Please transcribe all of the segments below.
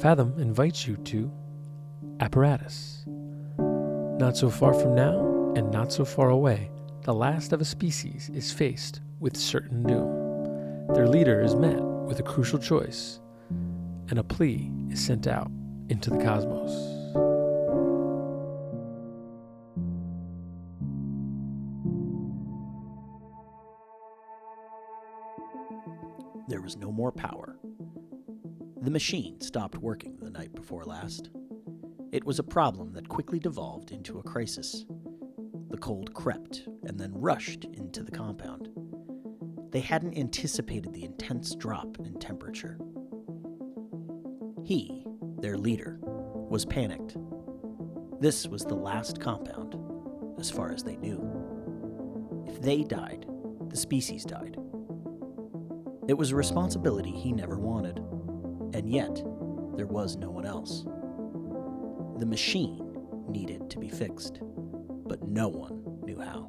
Fathom invites you to Apparatus. Not so far from now, and not so far away, the last of a species is faced with certain doom. Their leader is met with a crucial choice, and a plea is sent out into the cosmos. There was no more power. The machine stopped working the night before last. It was a problem that quickly devolved into a crisis. The cold crept and then rushed into the compound. They hadn't anticipated the intense drop in temperature. He, their leader, was panicked. This was the last compound, as far as they knew. If they died, the species died. It was a responsibility he never wanted, and yet there was no one else. The machine needed to be fixed, but no one knew how.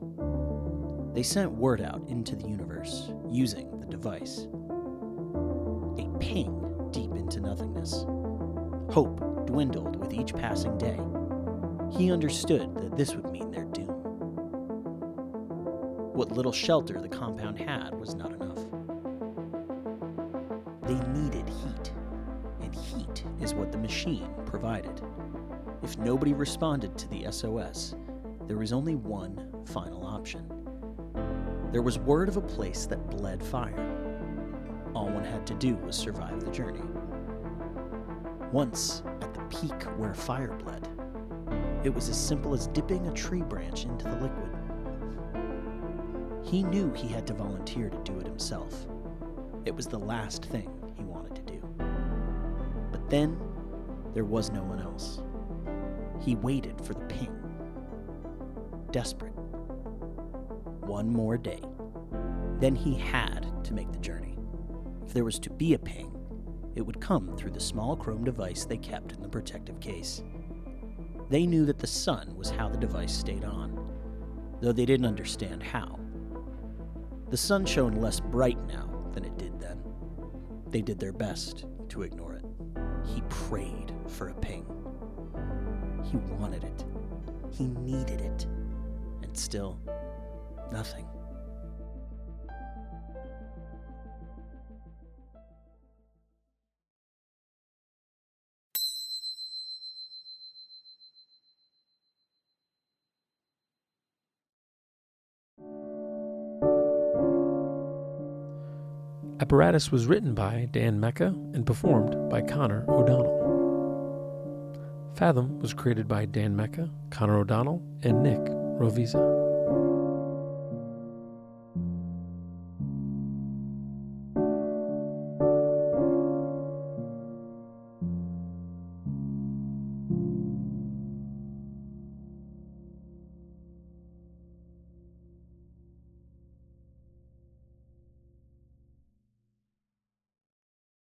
They sent word out into the universe using the device. A ping deep into nothingness. Hope dwindled with each passing day. He understood that this would mean their doom. What little shelter the compound had was not enough. They needed heat, and heat is what the machine provided. If nobody responded to the SOS, there was only one final option. There was word of a place that bled fire. All one had to do was survive the journey. Once at the peak where fire bled, it was as simple as dipping a tree branch into the liquid. He knew he had to volunteer to do it himself. It was the last thing then, there was no one else. He waited for the ping. Desperate. One more day. Then he had to make the journey. If there was to be a ping, it would come through the small chrome device they kept in the protective case. They knew that the sun was how the device stayed on, though they didn't understand how. The sun shone less bright now than it did then. They did their best to ignore it. Prayed for a ping. He wanted it. He needed it. And still, nothing. Apparatus was written by Dan Mecca and performed by Connor O'Donnell. Fathom was created by Dan Mecca, Connor O'Donnell, and Nick Rovisa.